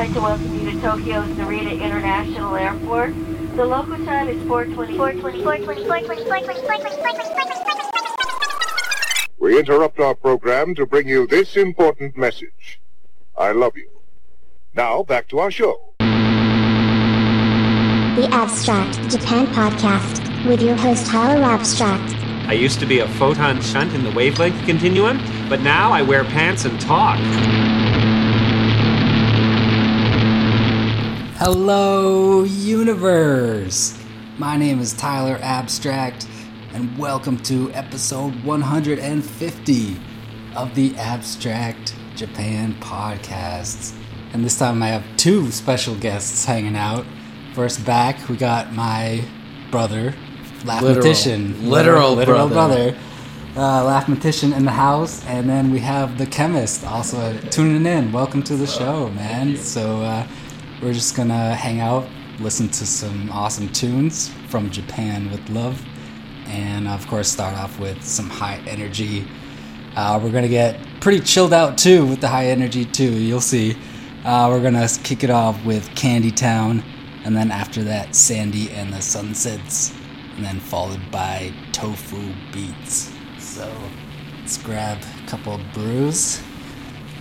like to welcome you to Tokyo's Narita International Airport. The local time is 420. 420. 420. 420. 420. We interrupt our program to bring you this important message. I love you. Now, back to our show. The Abstract Japan Podcast with your host Tyler Abstract. I used to be a photon shunt in the wavelength continuum, but now I wear pants and talk. Hello, universe! My name is Tyler Abstract, and welcome to episode 150 of the Abstract Japan Podcasts. And this time I have two special guests hanging out. First back, we got my brother, Laughatician. Literal literal brother. brother. Uh, Laughatician in the house, and then we have the chemist also tuning in. Welcome to the show, man. So uh, we're just gonna hang out, listen to some awesome tunes from Japan with love, and of course start off with some high energy. Uh, we're gonna get pretty chilled out too with the high energy too. You'll see. Uh, we're gonna kick it off with Candy Town, and then after that, Sandii and the Sunsetz, and then followed by Tofu Beats. So let's grab a couple brews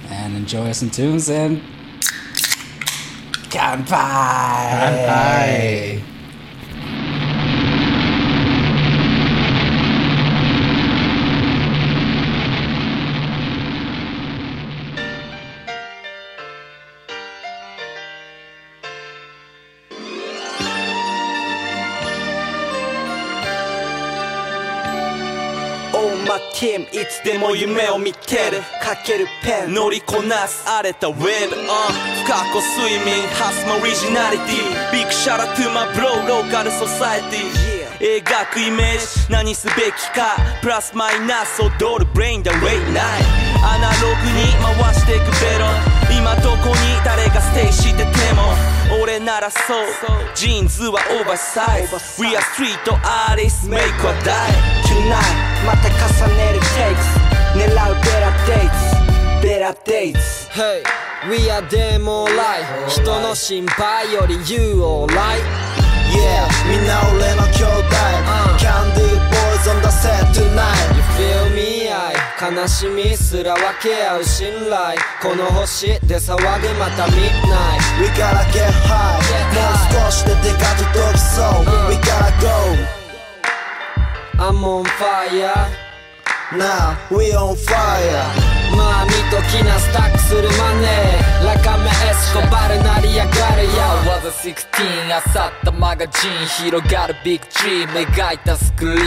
and enjoy some tunes and Kanpai! Oh いつでも夢を見てる。かけるペン。乗りこなす。荒れたウェブ、uh、深く睡眠。ハスマオリジナリティ。ビッグシャラトゥマブローローカルソサエティ。描くイメージ。何すべきか。プラスマイナス踊る。ブレインだレイナイアナログに回していくベロ今どこに誰がステイしてても俺ならそうジーンズはオーバーサイズ We are street artists make or die Tonight また重ねる takes 狙う better dates better dates Hey, we are them alright 人の心配より you alright Yeah みんな俺の兄弟 Candy boys on the set tonight You feel me? 悲しみすら分け合う信頼この星で騒ぐまた midnight We gotta get high もう少しで手が届きそう We gotta go I'm on fire Now we on fire まあ見ときなスタックするマネーラカメエスコバル成り上がるよ I was a 16あさったマガジン広がるビッグチーム描いたスクリーン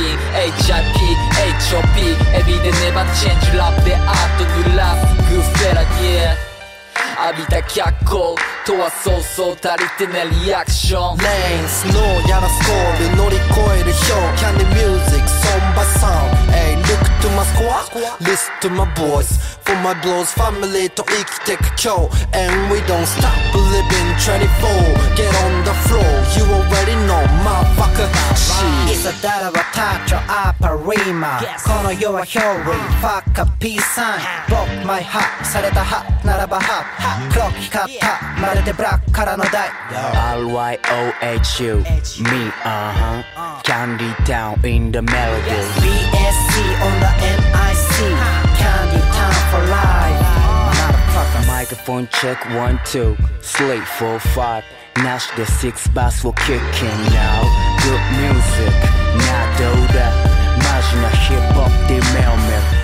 HIP HOP エビでネバチェンジラップでアートグラフグフェラギア浴びた脚光とはそうそう足りてねリアクション Lanes のやらスコール乗り越える表 Candy music song by song Hey look to my squad Listen to my voice For my bros family と生きてく今日 And we don't stop living 24 Get on the floor You already know motherfucker いざだらはタッチョアパリマこの世は表裏 Fuck a peace sign Block my heart されたハならばハクロック光ったまるでブラックからの台 R-Y-O-H-U Me, uh-huh Candy Town in the melody BSC on the MIC Candy Town for life Motherfucker Microphone check one two Slate four five Nash the six bass will kicking now Good music などだマジなヒップホップでメロメロ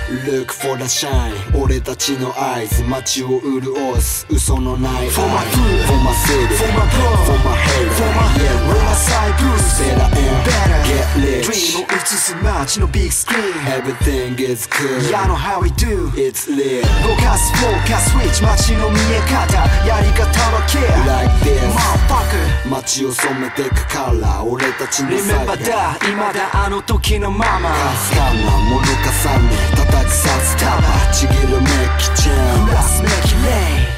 Look for the shine 俺たちの合図街を潤す嘘のない愛 For my food For my city For my bro For my hater For my yeah Riverside Blues Better and better Get rich Dream を映す街のビッグスクリーン Everything is good Yeah I know how we do It's lit 動かすフォーカススイッチ街の見え方やり方は care Like this Motherfucker 街を染めてくから俺たちのサイ Remember だ今だあの時のままかすかなもの重ね Saçtabaççı girmek için Basmekley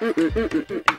mm, mm, mm, mm.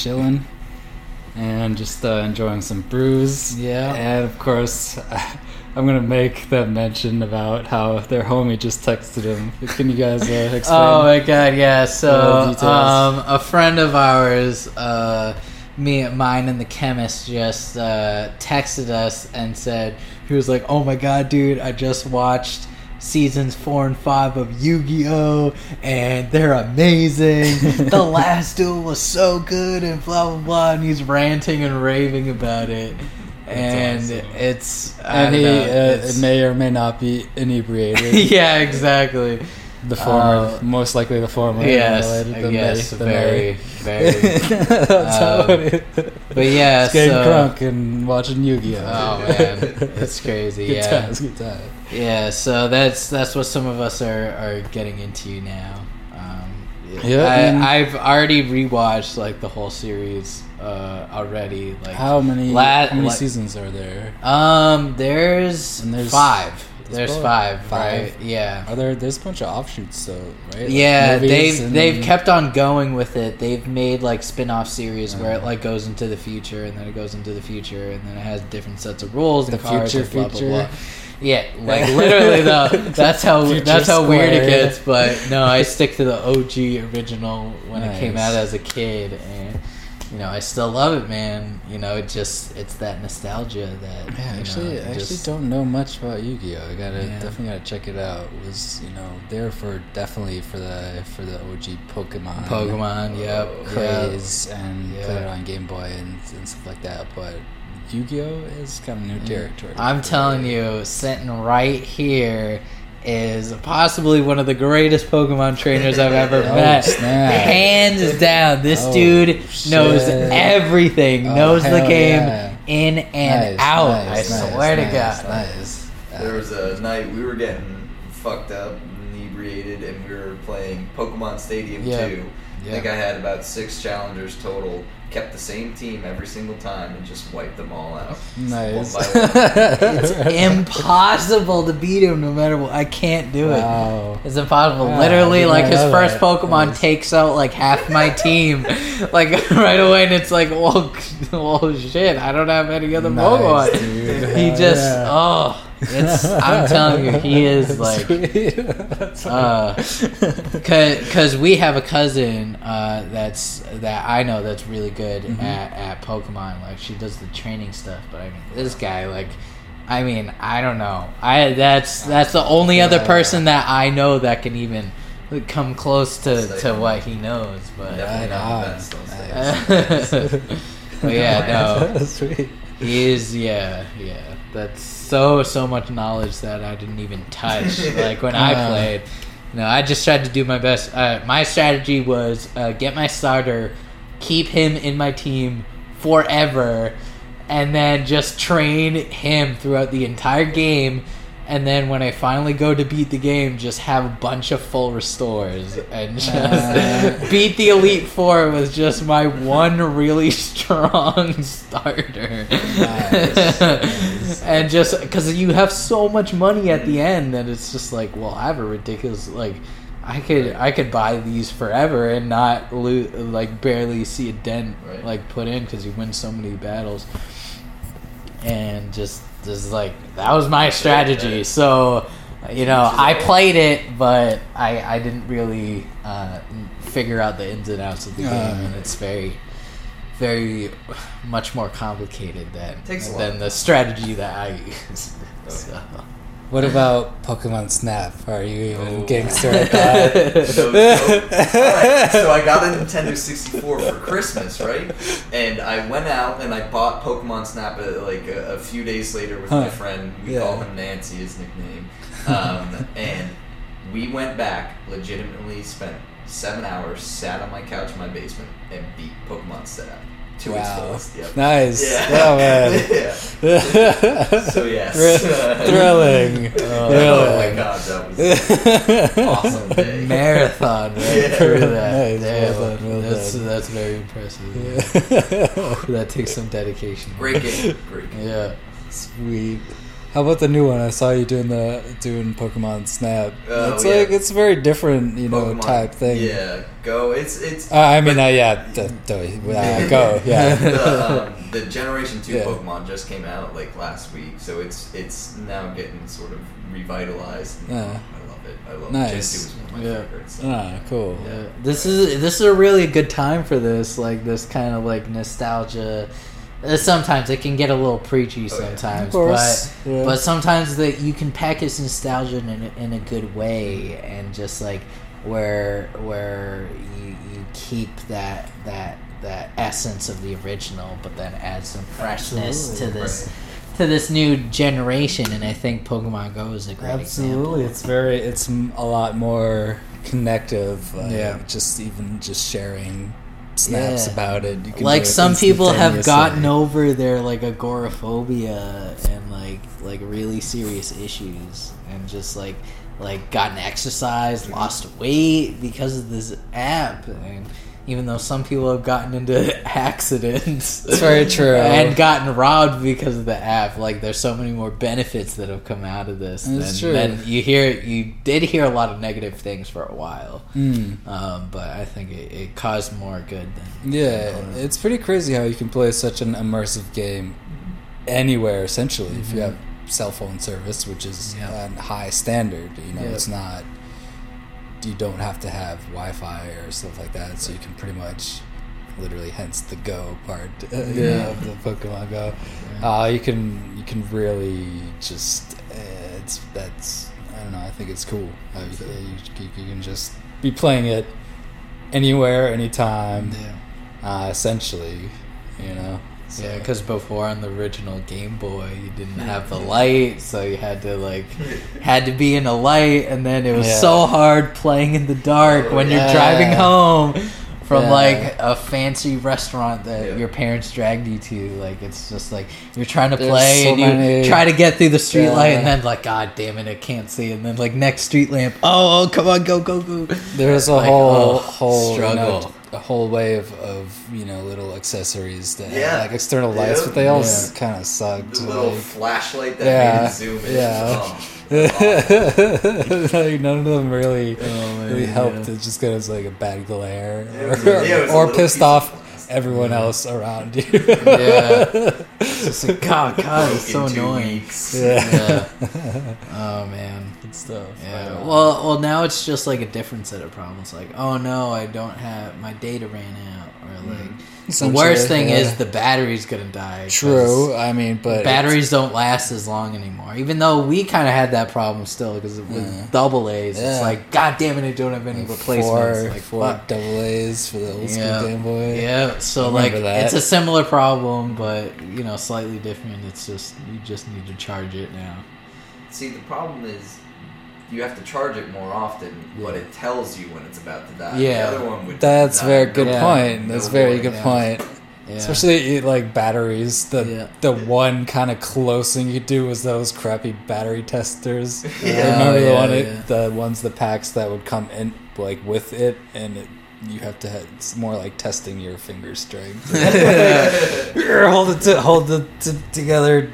Chilling and just uh, enjoying some brews. Yeah. and of course, I'm gonna make that mention about how their homie just texted him. Can you guys uh, explain? Oh my god, yeah. So, um, a friend of ours, uh, me, and mine, and the chemist just uh, texted us and said he was like, "Oh my god, dude, I just watched." Seasons four and five of Yu Gi Oh, and they're amazing. the last duel was so good, and blah blah blah. And he's ranting and raving about it, and awesome. it's and he know, uh, it's- may or may not be inebriated. yeah, exactly. The former, Uh, most likely the former. Yes, related than yes, they- very, very. That's how Um, it is. But yeah, Just getting so drunk and watching Yu-Gi-Oh. Oh man, it's crazy. good yeah, times, good times. Yeah. So that's that's what some of us are are getting into now. Um, Yeah, and- I, I've already rewatched like the whole series uh, already. Like How many, La- how many like- seasons are there? Um, there's, And there's- five. there's five, five? right? Yeah. Are there? There's a bunch of offshoots, though, right? Yeah, they've they've kept on going with it. They've made like spin-off series where it Uh-huh. like goes into the future and then it goes into the future and then it has different sets of rules and The cards future and blah, blah, future? blah. Yeah, like literally though. That's how Future that's how weird it gets. But no, I stick to the OG original when it came out as a kid, and you know I still love it, man. You know, it just it's that nostalgia that. Yeah, actually, know, I actually don't know much about Yu-Gi-Oh. I gotta Yeah. definitely gotta check it out. It was you know there for definitely for the for the OG Pokemon Pokemon, yep, craze and put Yeah. it on Game Boy and, and stuff like that. But Yu-Gi-Oh is kind of new mm. territory. I'm telling you, sitting right here is possibly one of the greatest Pokemon trainers I've ever Oh, met. snap. Hands down, this Oh, dude knows shit. everything, Oh, knows the game yeah. in and Nice, out. nice, I nice, swear to God. nice. There was a night we were getting fucked up, inebriated, and we were playing Pokemon Stadium Yeah. 2. I think I had about six challengers total. Kept the same team every single time and just wiped them all out. Nice. One by one. It's impossible to beat him no matter what. I can't do it. Wow. It's impossible. Yeah, Literally, like his first that. Pokemon Nice. takes out like half my team, like right away, and it's like, well, oh, well, oh, shit, I don't have any other Nice, Pokemon. dude. He just, yeah. oh, it's. I'm telling you, he is like. That's uh, because we have a cousin uh, that's that I know that's really good Mm-hmm. at, at Pokemon. Like she does the training stuff, but I mean, this guy, like, I mean, I don't know. I that's that's the only other Yeah. person that I know that can even come close to, Stay to what he knows. But Definitely Right not on. the best, I'll say. but yeah, no. Sweet. He is, yeah, yeah. That's so so much knowledge that I didn't even touch. like when I Uh. played, no, I just tried to do my best. Uh, my strategy was uh, get my starter, keep him in my team forever, and then just train him throughout the entire game. And then when I finally go to beat the game, just have a bunch of full restores and just Uh. beat the Elite Four was just my one really strong starter. and just because you have so much money at the end that it's just like, well, I have a ridiculous like. I could I could buy these forever and not lo- like barely see a dent Right. like put in because you win so many battles and just just like that was my strategy. So you know I played it, but I I didn't really uh, figure out the ins and outs of the game, and it's very very much more complicated than than the strategy that I use. So. What about Pokemon Snap? Are you even Oh. gangster at that? So, so, so I got a Nintendo 64 for Christmas, right? And I went out and I bought Pokemon Snap uh, like a, a few days later with my friend. We Yeah. call him Nancy, his nickname. Um, and we went back, legitimately spent seven hours, sat on my couch in my basement, and beat Pokemon Snap its Wow. fullest. Yep. Nice. Yeah. Oh, man. yeah. So yes. Thrilling. Oh my god, that was awesome day. Marathon right Yeah. through that. Nice, Damn, well that's done. that's very impressive. Yeah. that takes some dedication. Great game. Great game. Yeah. Sweet. How about the new one? I saw you doing the doing Pokemon Snap. Oh, it's yeah. like it's a very different, you know, Pokemon- type thing. Yeah, go. It's it's. Uh, I mean, uh, yeah, the, the, uh, go, yeah. the, um, the Generation Two Yeah. Pokemon just came out like last week, so it's it's now getting sort of revitalized. and Yeah. I love it. I love Nice. it. Gen 2 is one of my Yeah. favorites. Ah, cool. Yeah. This is this is a really good time for this, like this kind of like nostalgia. Uh, Sometimes it can get a little preachy Oh, yeah. sometimes, Of course, but yeah. but sometimes that you can package nostalgia in a, in a good way and just like where where you, you keep that that that essence of the original, but then add some freshness to this to this new generation. And I think Pokemon Go is a great Absolutely, example. it's very, it's a lot more connective. Uh, Yeah. just even just sharing snaps Yeah. about it. You can like it some people have gotten over their like agoraphobia and like like really serious issues and just like like gotten exercise lost weight because of this app and even though some people have gotten into accidents It's very true. and gotten robbed because of the app like there's so many more benefits that have come out of this That's than, true. than you hear you did hear a lot of negative things for a while Mm. um, but i think it, it caused more good than Yeah, it's pretty crazy how you can play such an immersive game anywhere essentially if you have cell phone service, which is Yeah. a high standard. You know, Yeah. it's not. You don't have to have Wi-Fi or stuff like that, so you can pretty much, literally, hence the Go part uh, you Yeah. know, of the Pokemon Go. Uh, you can you can really just uh, it's that's I don't know. I think it's cool. You, you, you can just be playing it anywhere, anytime yeah uh, essentially, you know. So, Yeah, because before on the original Game Boy, you didn't have the light, so you had to like had to be in a light, and then it was Yeah. so hard playing in the dark when you're driving home from Yeah. like a fancy restaurant that Yeah. your parents dragged you to. Like it's just like you're trying to There's play so and you many- try to get through the street light, and then like God damn it, I can't see, and then like next street lamp, oh, oh come on, go go go. there's a Like, whole oh, whole you know, struggle. A whole way of, of you know little accessories that Yeah. have like external lights, Yeah. but they all Yeah. kind of sucked. The little like- flashlight that Yeah, made zoom in. yeah. Oh, awesome. like none of them really Oh, man, really helped. yeah. It just got us like a bad glare, It or, yeah, it was a or pissed piece of off plastic. Everyone else around you. Yeah. It's just like God, God, it's so Broken two annoying. weeks. yeah. Oh man. Good stuff. Yeah. But, Well, well, now it's just like a different set of problems. Like, oh no, I don't have my data ran out, or like the worst thing yeah. is the battery's gonna die. True. I mean, but Batteries don't last as long anymore. Even though we kind of had that problem still because with Yeah. double A's, Yeah. it's like, God damn it, I don't have any it's replacements. four, like, four fuck. double A's for the old school Yeah. Game Boy. Yeah, so like that. it's a similar problem, but you know, slightly different. It's just you just need to charge it now. See, the problem is you have to charge it more often, what it tells you when it's about to die. Yeah. The other one would That's die. very good Yeah. point. That's No very warning. good Yeah. point. Yeah. Especially eh, like batteries. The Yeah. the one kind of close thing you do was those crappy battery testers. Yeah. Remember the Oh, one, yeah, it, the ones, the packs that would come in like with it, and it, you have to. Have, it's more like testing your finger strength. hold it, to, hold it t- together.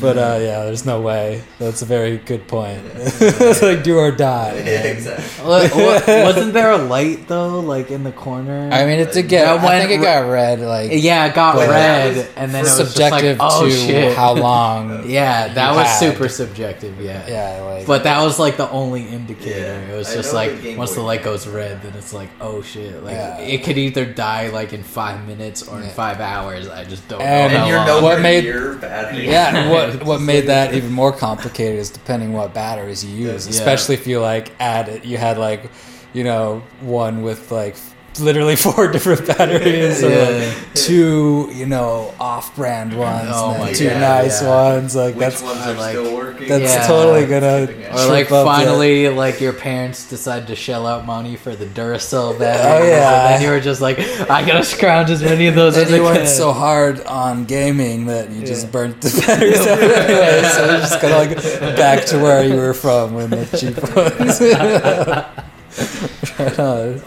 But uh, yeah, there's no way. That's a very good point. it's like do or die. Yeah, man. exactly. Wa- wa- wasn't there a light though, like in the corner? I mean, it did get. That I went think it got red. Like yeah, it got But- red, and then it was subjective just like, oh, to shit. how long. Yeah, that was had. super subjective. Yeah, Yeah, like But that was like the only indicator. Yeah. It was I just know the like Game once the light goes red, then it's like oh shit. Like Yeah. it could either die like in five minutes or in Yeah. five hours. I just don't And know. And how you're long. nowhere What made- near battery. yeah. What what made that even more complicated is depending what batteries you use, Yeah. especially if you like add it. You had like, you know, one with like literally four different batteries, or Yeah. like two, you know, off-brand oh ones, Oh and two God, nice yeah. ones. Like Which that's ones are like- still working? that's Yeah. totally gonna. Or like trip up the- finally, like your parents decide to shell out money for the Duracell batteries. Oh, yeah. and then you were just like, I gotta scrounge as many of those as you went so hard on gaming that you just Yeah. burnt the batteries out anyway. So you're just kind of like back to where you were from when the cheap ones.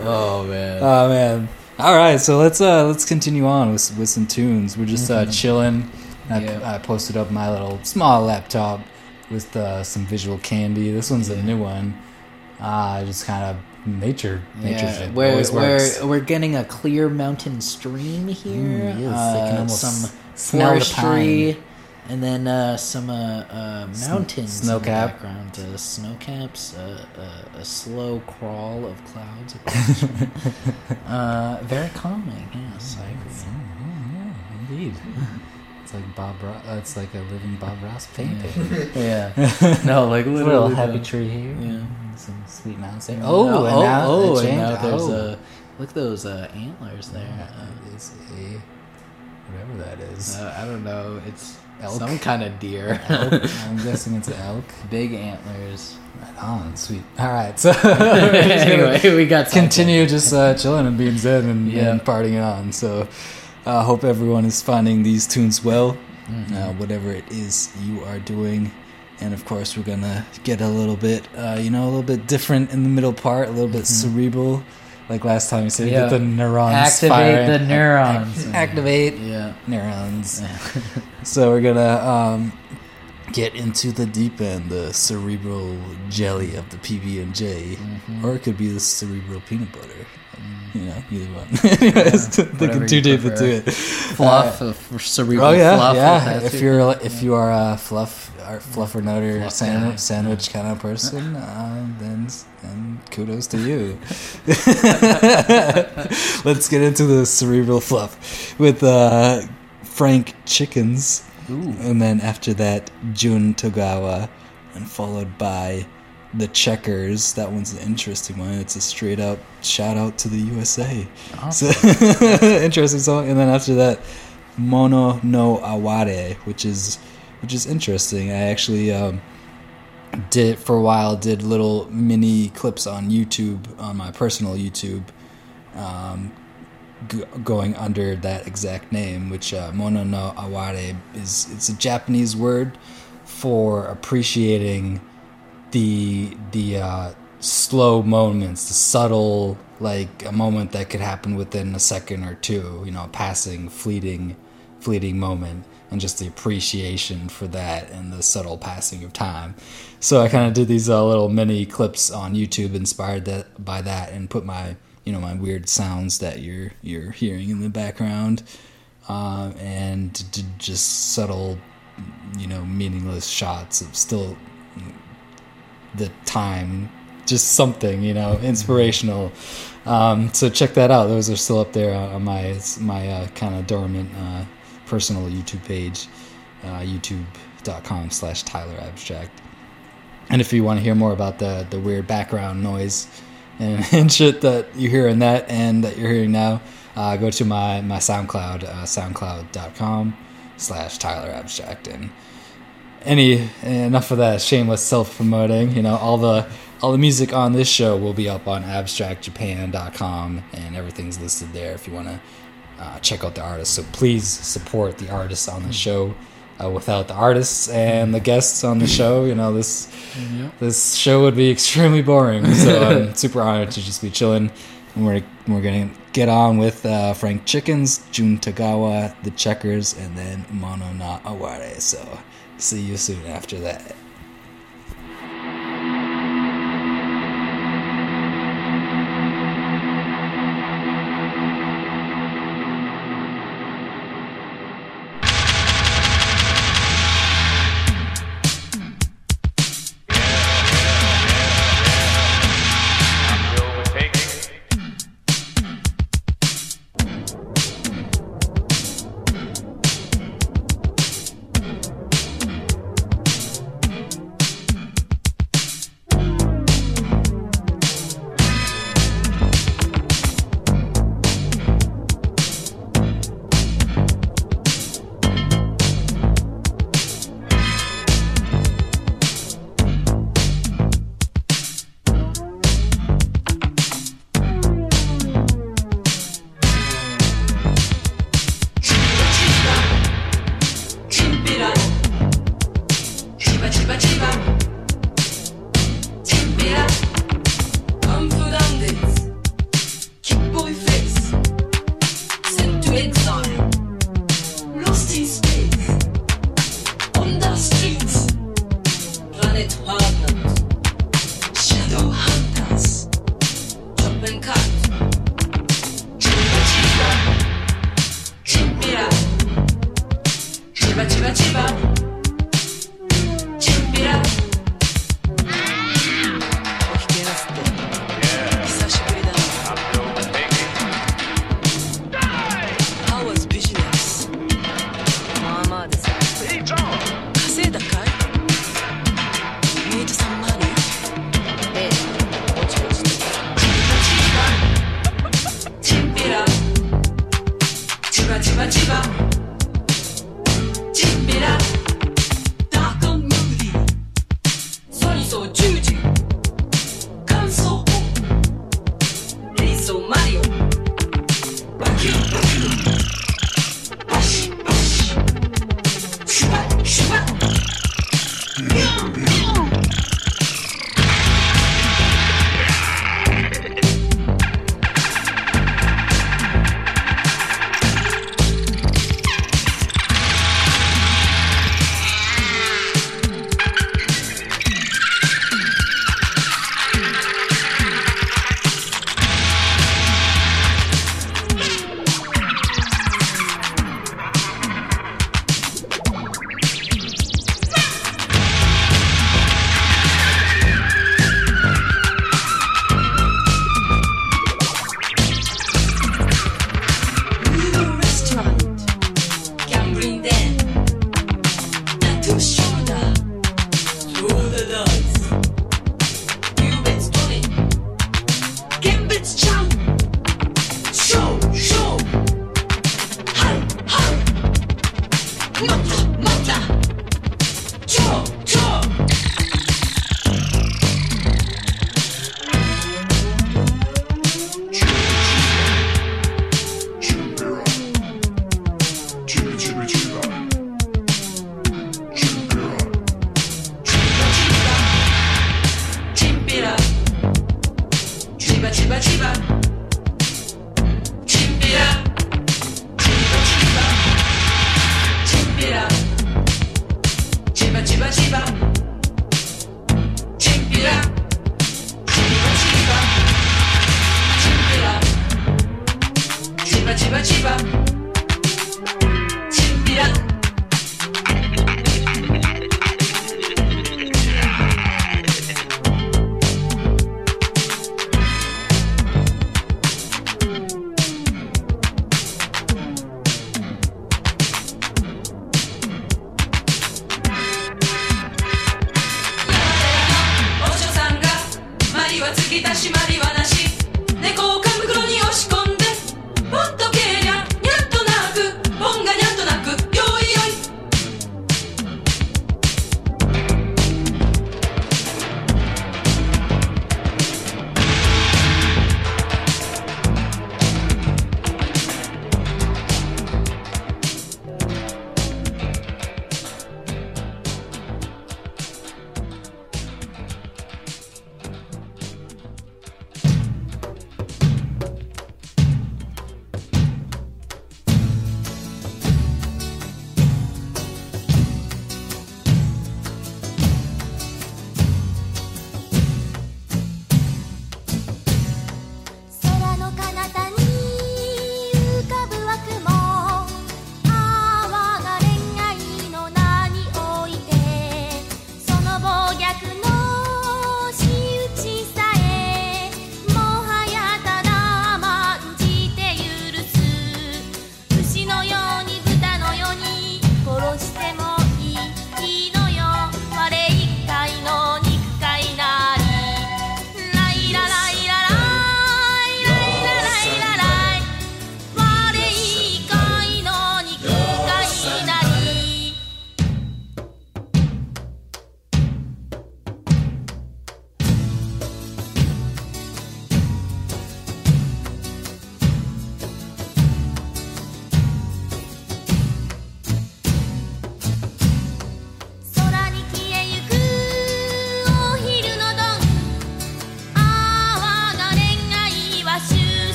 oh man. Oh man. All right, so let's uh let's continue on with with some tunes. We're just uh chilling, I, Yeah. I posted up my little small laptop with uh, some visual candy. This one's a new one. Uh, just kind of nature, nature Yeah, shit. we're, we're, we're getting a clear mountain stream here. Mm, yes, uh, some forestry, pine. And then uh, some uh, uh, mountains snow in cap. the background. Uh, snow caps, uh, uh, a slow crawl of clouds. across the stream. uh, very calming. Yes, I agree. Yeah, Indeed. It's like Bob. Ross. Uh, it's like a living Bob Ross painting. Yeah. No, like a little happy tree here. Yeah. Some sweet mountains there. Oh, Oh, and oh, now oh, and now there's oh. a look at those uh, antlers there. Yeah, it is a whatever that is. Uh, I don't know. It's Elk? some kind of deer. Elk? I'm guessing it's an elk. Big antlers. Right on, sweet. All right, so Anyway, we got continue just uh, chilling and being zen and, Yeah. and partying on. So, I hope everyone is finding these tunes well, Mhm. uh, whatever it is you are doing. And of course, we're gonna get a little bit, uh, you know, a little bit different in the middle part, a little bit cerebral. Like last time you said, Yeah. get the neurons Activate firing. the Ac- ac- neurons. activate Yeah. neurons. so we're gonna um, get into the deep end, the cerebral jelly of the PB and J, Mhm. or it could be the cerebral peanut butter. You know, either one. Anyways, thinking whatever too you deep prefer. into it. Fluff, uh, cerebral oh yeah, fluff, yeah. if that's If your- you're if you are a fluff or fluffer nutter Fluff sandwich, sandwich kind of person, uh, then then kudos to you. Let's get into the cerebral fluff with uh, Frank Chickens, and then after that Jun Togawa, and followed by the Checkers. That one's an interesting one. It's a straight up shout out to the USA. Awesome. So, interesting song. And then after that, Mono no Aware, which is which is interesting. I actually um, did for a while did little mini clips on YouTube on my personal YouTube, um, g- going under that exact name, which uh, Mono no Aware is. It's a Japanese word for appreciating the the uh, slow moments, the subtle like a moment that could happen within a second or two, you know, passing, fleeting, fleeting moment, and just the appreciation for that and the subtle passing of time. So I kind of did these uh, little mini clips on YouTube, inspired that by that, and put my you know my weird sounds that you're you're hearing in the background, um, and d- just subtle, you know, meaningless shots of still the time just something you know inspirational. Um, so check that out. Those are still up there on my my uh, kind of dormant uh, personal youtube page uh, youtube.com slash tyler abstract and if you want to hear more about the the weird background noise and, and shit that you hear in that and that you're hearing now uh, go to my my soundcloud uh, soundcloud.com slash tyler abstract and any enough of that shameless self promoting. You know, all the all the music on this show will be up on abstractjapan.com and everything's listed there if you want to uh, check out the artists. So please support the artists on the show. Uh, without the artists and the guests on the show, you know this this show would be extremely boring. So I'm super honored to just be chilling. And we're we're gonna get on with uh, Frank Chickens, Jun Togawa, The Checkers, and then Mono no Aware. So see you soon after that.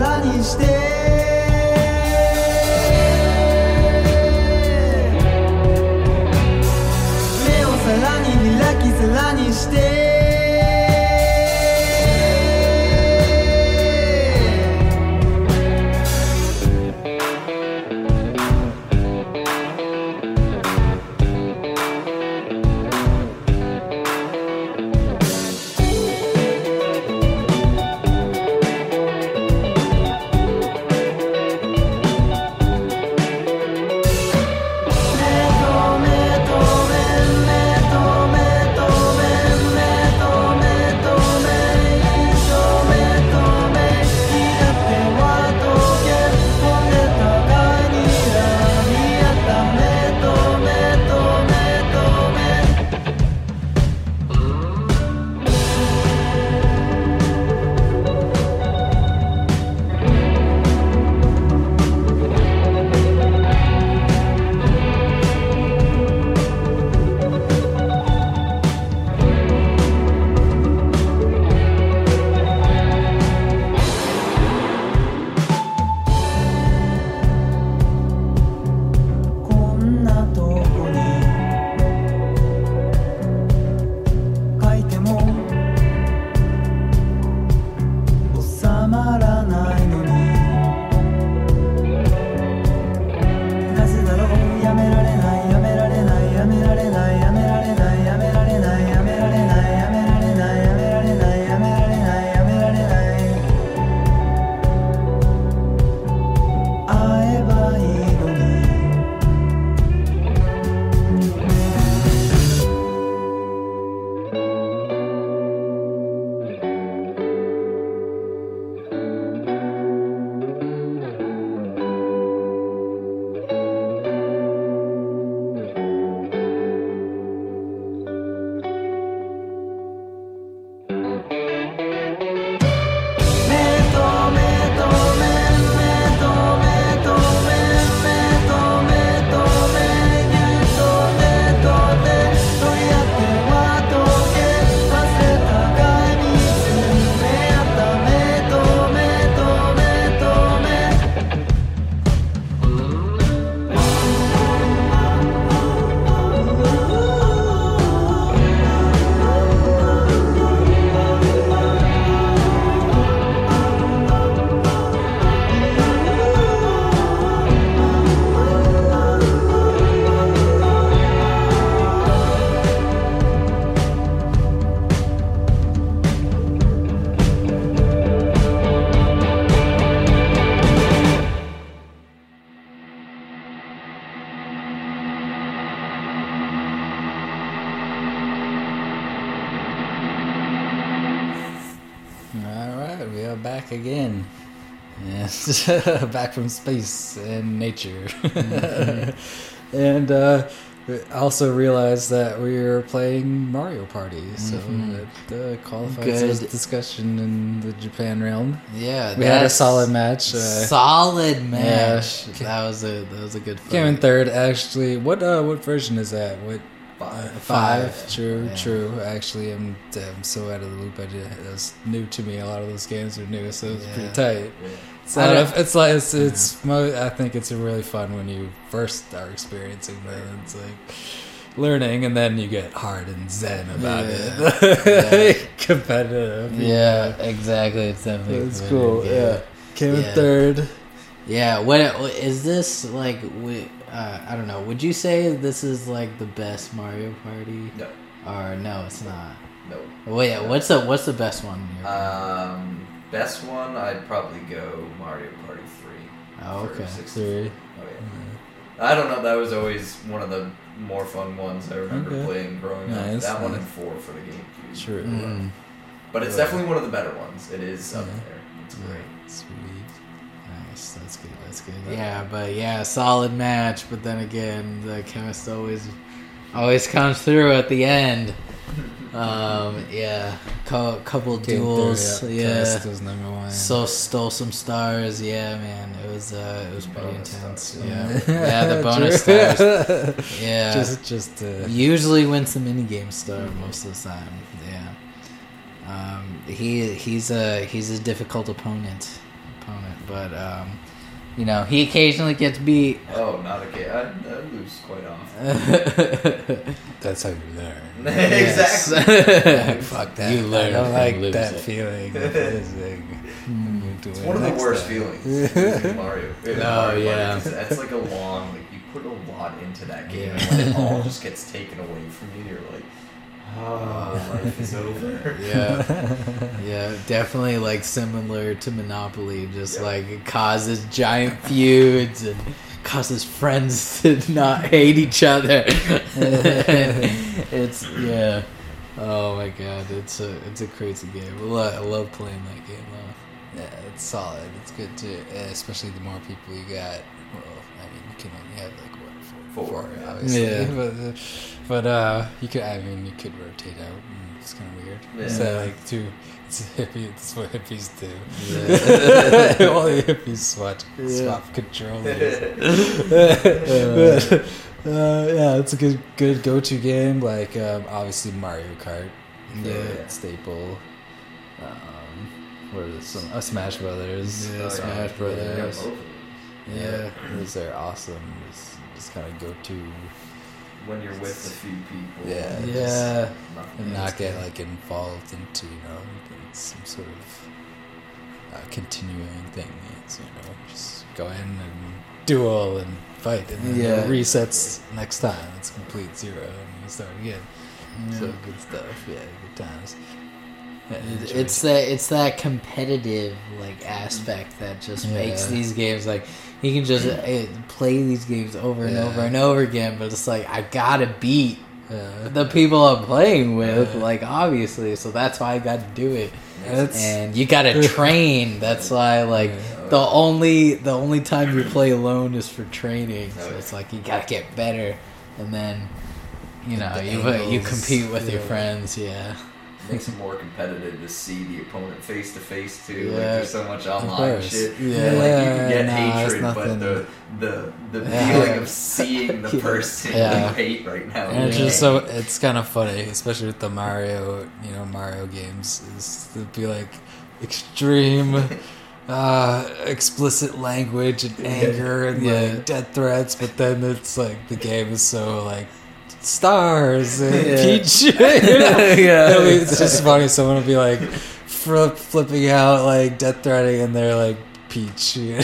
力にして back from space and nature. and uh, also realized that we were playing Mario Party, so Mhm. that uh, qualifies as discussion in the Japan realm. Yeah, we had a solid match. Uh, solid match. yeah. that was a that was a good. Came in third, actually. What uh, what version is that? What Five. five? True, yeah. true. Actually, I'm, I'm so out of the loop. I did, it was new to me. A lot of those games are new, so it's pretty Yeah. tight. So I don't- if- it's like it's it's. Mo- I think it's really fun when you first are experiencing them. It's like learning, and then you get hard and zen about Yeah. it. Yeah. Competitive. Yeah, exactly. It's definitely. It's cool, good yeah. game. Came in third. Yeah. What is this like? wi- Uh, I don't know. Would you say this is like the best Mario Party? No. Or no, it's not. No. Wait, what's the what's the best one? in your Um, best one, I'd probably go Mario Party 3. Oh, okay. 64. Three. Oh, yeah. I don't know, that was always one of the more fun ones I remember Okay. playing growing up. Nice, that one nice. and 4 for the GameCube. True. Mm. But it's Yeah. definitely one of the better ones. It is up Yeah. there. It's great. Sweet. Nice. That's good. That's good. Yeah, but yeah, solid match. But then again, the chemist always always comes through at the end. Um, yeah, co- couple Came through, duels. yeah. Yeah. So stole some stars. Yeah, man, it was uh, it was pretty Bonus intense. stars. Yeah, yeah, the bonus stars. Yeah, Just- just, uh, usually wins the minigame star most of the time. Yeah, um, he he's a he's a difficult opponent opponent, but um, You know, he occasionally gets beat. Oh, not okay. I, I lose quite often. That's how you learn. exactly. Fuck that. You learn I don't like losing. that feeling. of losing. Hmm. You do It's one of the next worst time. feelings. losing Mario. Oh, Mario yeah. Party, 'cause That's like a long. Like you put a lot into that game, Yeah. and when it all just gets taken away from you, you're like, oh, life is over. Yeah, yeah, definitely like similar to Monopoly. Just like it causes giant feuds and causes friends to not hate each other. it's yeah. Oh my god, it's a it's a crazy game. I love, I love playing that game though. Yeah, it's solid. It's good too, eh, especially the more people you got. Well, I mean, you can only have like what four, Four, four yeah. obviously. Yeah. But, uh, but uh, you could. I mean, you could rotate out. It's kind of weird. Yeah. So like two. It's hippie. It's what hippies do. Yeah. All the hippies swap Yeah. swap controllers. uh, yeah, it's a good good go to game. Like um, obviously Mario Kart, the Yeah. staple. Um, what is it? Some uh, Smash Brothers. Yeah, Smash Brothers. Yeah, those are awesome. Just, just kind of go to. When you're with a few people. Yeah, yeah, and not get like involved into you know some sort of uh, continuing thing. It's you know just go in and duel and fight, and then Yeah. it resets next time. It's complete zero, and you start again. So good stuff. Yeah, good times. Yeah, It's that it's that competitive like aspect that just makes these games like you can just uh, play these games over and Yeah. over and over again, but it's like I gotta beat Yeah. the people I'm playing with, Yeah. like obviously, so that's why I got to do it. It's- and you gotta train. That's why like the only the only time you play alone is for training. So it's like you gotta get better, and then you know you you compete with your friends. Yeah. Makes it more competitive to see the opponent face to face too. Like Yeah. there's so much online shit. Yeah. And, like you can get Nah, hatred, but the the the Yeah. feeling of seeing the person Yeah. you hate right now. And it's just so it's kind of funny, especially with the Mario, you know, Mario games, is to be like extreme, uh, explicit language and anger and like death threats, but then it's like the game is so like stars and Yeah. peach. you know? Yeah. It's just funny. Someone will be like flip, flipping out, like death threatening, and they're like peach. you know?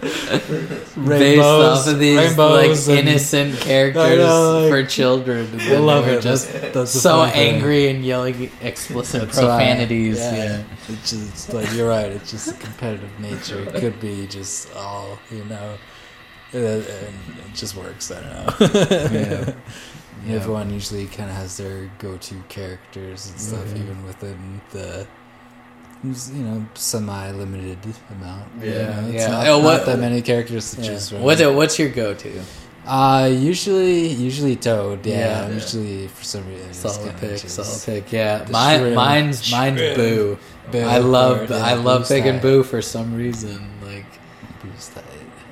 Based Rainbows, off of these rainbows like innocent characters know, like- for children. I love it. Just That's- that's so thing. angry and yelling explicit That's profanities. yeah. yeah. It's just it's like you're right. It's just a competitive nature. It could be just all you know, and it just works. I don't know. Yeah. Yeah. Everyone usually kind of has their go-to characters and stuff, Mhm. even within the you know semi-limited amount. you Yeah, know, it's yeah. Not, Oh, not that many characters to Yeah. choose from. What's what's your go to? Uh, usually, usually Toad. Yeah, Yeah. usually for some reason. Solid pick, just solid pick. Yeah, mine, shrimp. mine's mine's Boo. Boo, I love yeah, I love picking. Boo for some reason.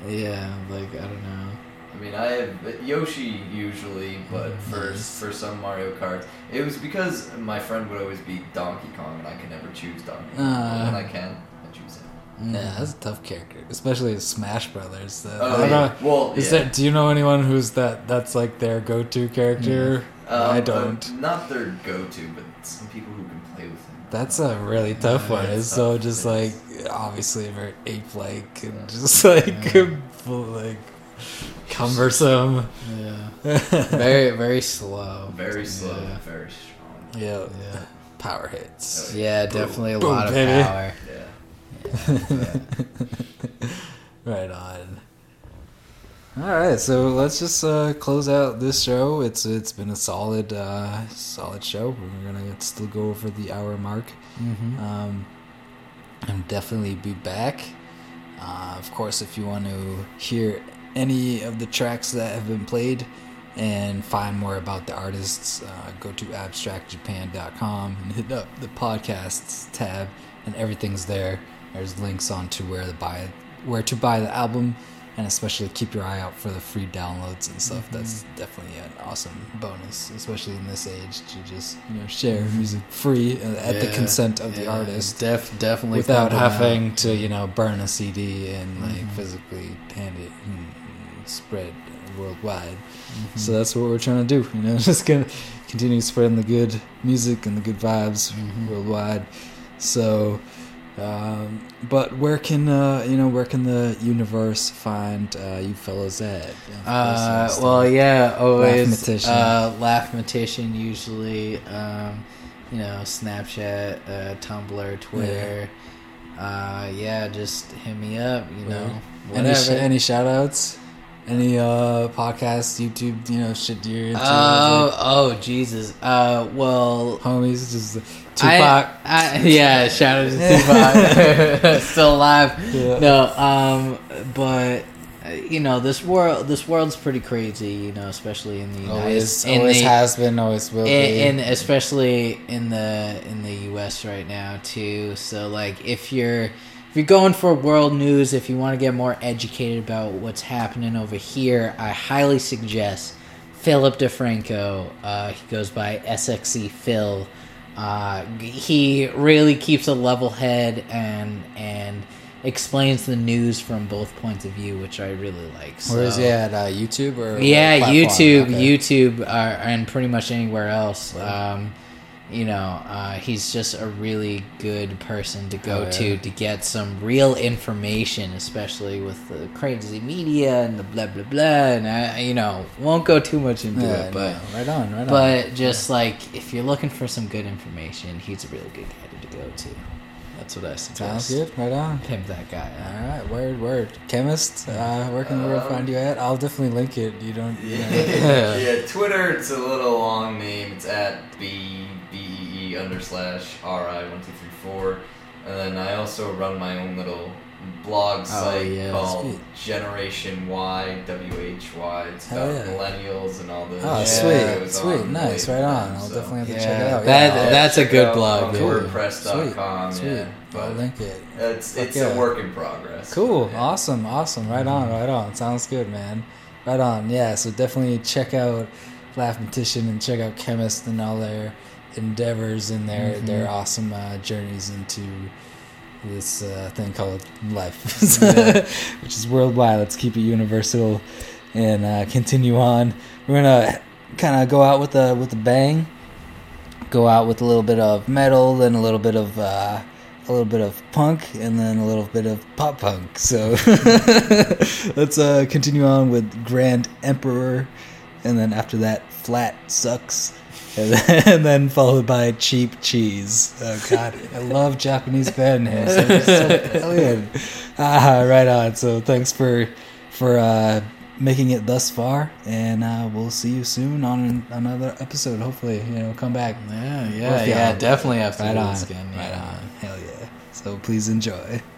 Like, Boo's tight. yeah, like I don't know. I mean, I have Yoshi usually, but for for some Mario Kart, it was because my friend would always be Donkey Kong, and I could never choose Donkey Kong. But when I can, I choose him. Yeah, that's a tough character, especially in Smash Brothers. Uh, Oh, I don't yeah. know. Well, is yeah. that? Do you know anyone who's that? That's like their go-to character. I Um, don't. uh, not their go-to, but some people who That's a really tough Yeah, one. it's It's so tough. just like obviously very ape-like and just like full, like cumbersome. Yeah, very very slow. Very slow, Yeah. very strong. Yeah. Yeah. Power hits. Yeah, definitely a Boom, lot of baby. power. Yeah. right on. All right, so let's just uh, close out this show. It's it's been a solid uh, solid show. We're gonna still go over the hour mark. Mhm. Um, and definitely be back. Uh, of course, if you want to hear any of the tracks that have been played and find more about the artists, uh, go to abstractjapan.com and hit up the podcasts tab, and everything's there. There's links on to where to buy where to buy the album and especially keep your eye out for the free downloads and stuff. Mm-hmm. That's definitely an awesome bonus, especially in this age to just you know share music free uh, at the consent of the artist, def- definitely without 'em out. having to you know burn a CD and like Mhm. physically hand it and spread worldwide. Mhm. So that's what we're trying to do. You know, just gonna continue spreading the good music and the good vibes Mm-hmm. worldwide. So, um, but where can uh, you know where can the universe find uh, you fellows at? Uh, well, yeah, always Mathematician. uh, Laughmatician usually. Um, you know, Snapchat, uh, Tumblr, Twitter. Uh, yeah, just hit me up. You know, any sh- whatever. any shout outs? Any uh podcasts, YouTube, you know, shit you're into? Oh, oh, Jesus. Uh, well, homies, just I- Tupac. I, yeah, shout out to Tupac, still alive. Yeah. No, um, but uh, you know this world, this world's pretty crazy. You know, especially in the United, Always- in always the- has been, always will be. and, especially in the in the U.S. right now too. So like, if you're you're going for world news, if you want to get more educated about what's happening over here, I highly suggest Philip DeFranco. Uh, he goes by SXE Phil. Uh, he really keeps a level head and and explains the news from both points of view, which I really like. Where is So- he at? Uh, YouTube or yeah. YouTube, Okay. YouTube, uh, and pretty much anywhere else. Um, you know, uh, he's just a really good person to go Oh, yeah. to to get some real information, especially with the crazy media and the blah blah blah. And I, you know, won't go too much into Yeah, it, but no, right on, right on. But just like if you're looking for some good information, he's a really good guy to go to. That's what I suggest. Sounds good. Right on. Pimp that guy. All right, word, word. Chemist, uh, where can the world find you at? I'll definitely link it. You don't. You know. Yeah, yeah, Twitter, it's a little long name. It's at B B E E under slash R I one two three four. And then I also run my own little blog Oh, site yeah. called. Generation Y W H Y. It's about yeah. millennials and all the Oh, shit sweet, sweet, nice, right on. I'll so- definitely have to Yeah, check it out. that- yeah. that's a good blog. WordPress.com. Sweet, Yeah, sweet. I'll link it. It's it's a work in progress. Cool, awesome, awesome. Right on, right on. Sounds good, man. Right on. Yeah, so definitely check out Laughmatician and check out Chemist and all their endeavors and their Mhm. their awesome uh, journeys into this uh, thing called life, Yeah. which is worldwide. Let's keep it universal and uh, continue on. We're gonna kind of go out with a with a bang. Go out with a little bit of metal, then a little bit of uh, a little bit of punk, and then a little bit of pop punk. So let's uh, continue on with Grand Emperor, and then after that, Flat Sucks. And then, and then followed by cheap cheese. Oh God, I love Japanese band names. They're so brilliant. Ah, right on. So thanks for for uh, making it thus far, and uh, we'll see you soon on another episode. Hopefully, you know, come back. Yeah, yeah, yeah, definitely have to right on, this again, Right on. Hell yeah. So please enjoy.「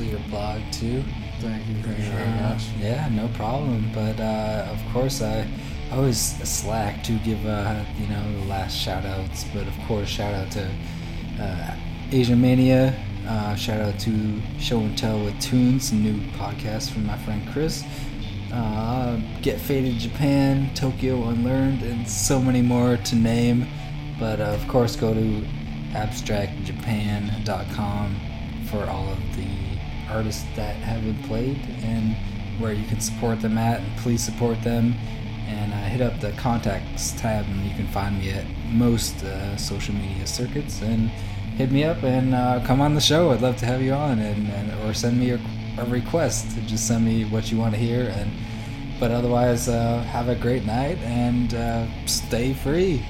especially your blog too. Thank you very Uh, much. Yeah, no problem. But uh, of course, I always slack to give uh, you know the last shout outs. But of course, shout out to uh, Asia Mania. Uh, shout out to Show and Tell with Tunes, new podcast from my friend Chris. Uh, Get Faded Japan, Tokyo Unlearned, and so many more to name. But uh, of course, go to abstractjapan.com for all of the artists that have been played and where you can support them at. And please support them. And uh, hit up the contacts tab, and you can find me at most uh, social media circuits. And hit me up and uh, come on the show. I'd love to have you on, and, and or send me a, a request. Just send me what you want to hear. And but otherwise, uh, have a great night and uh, stay free.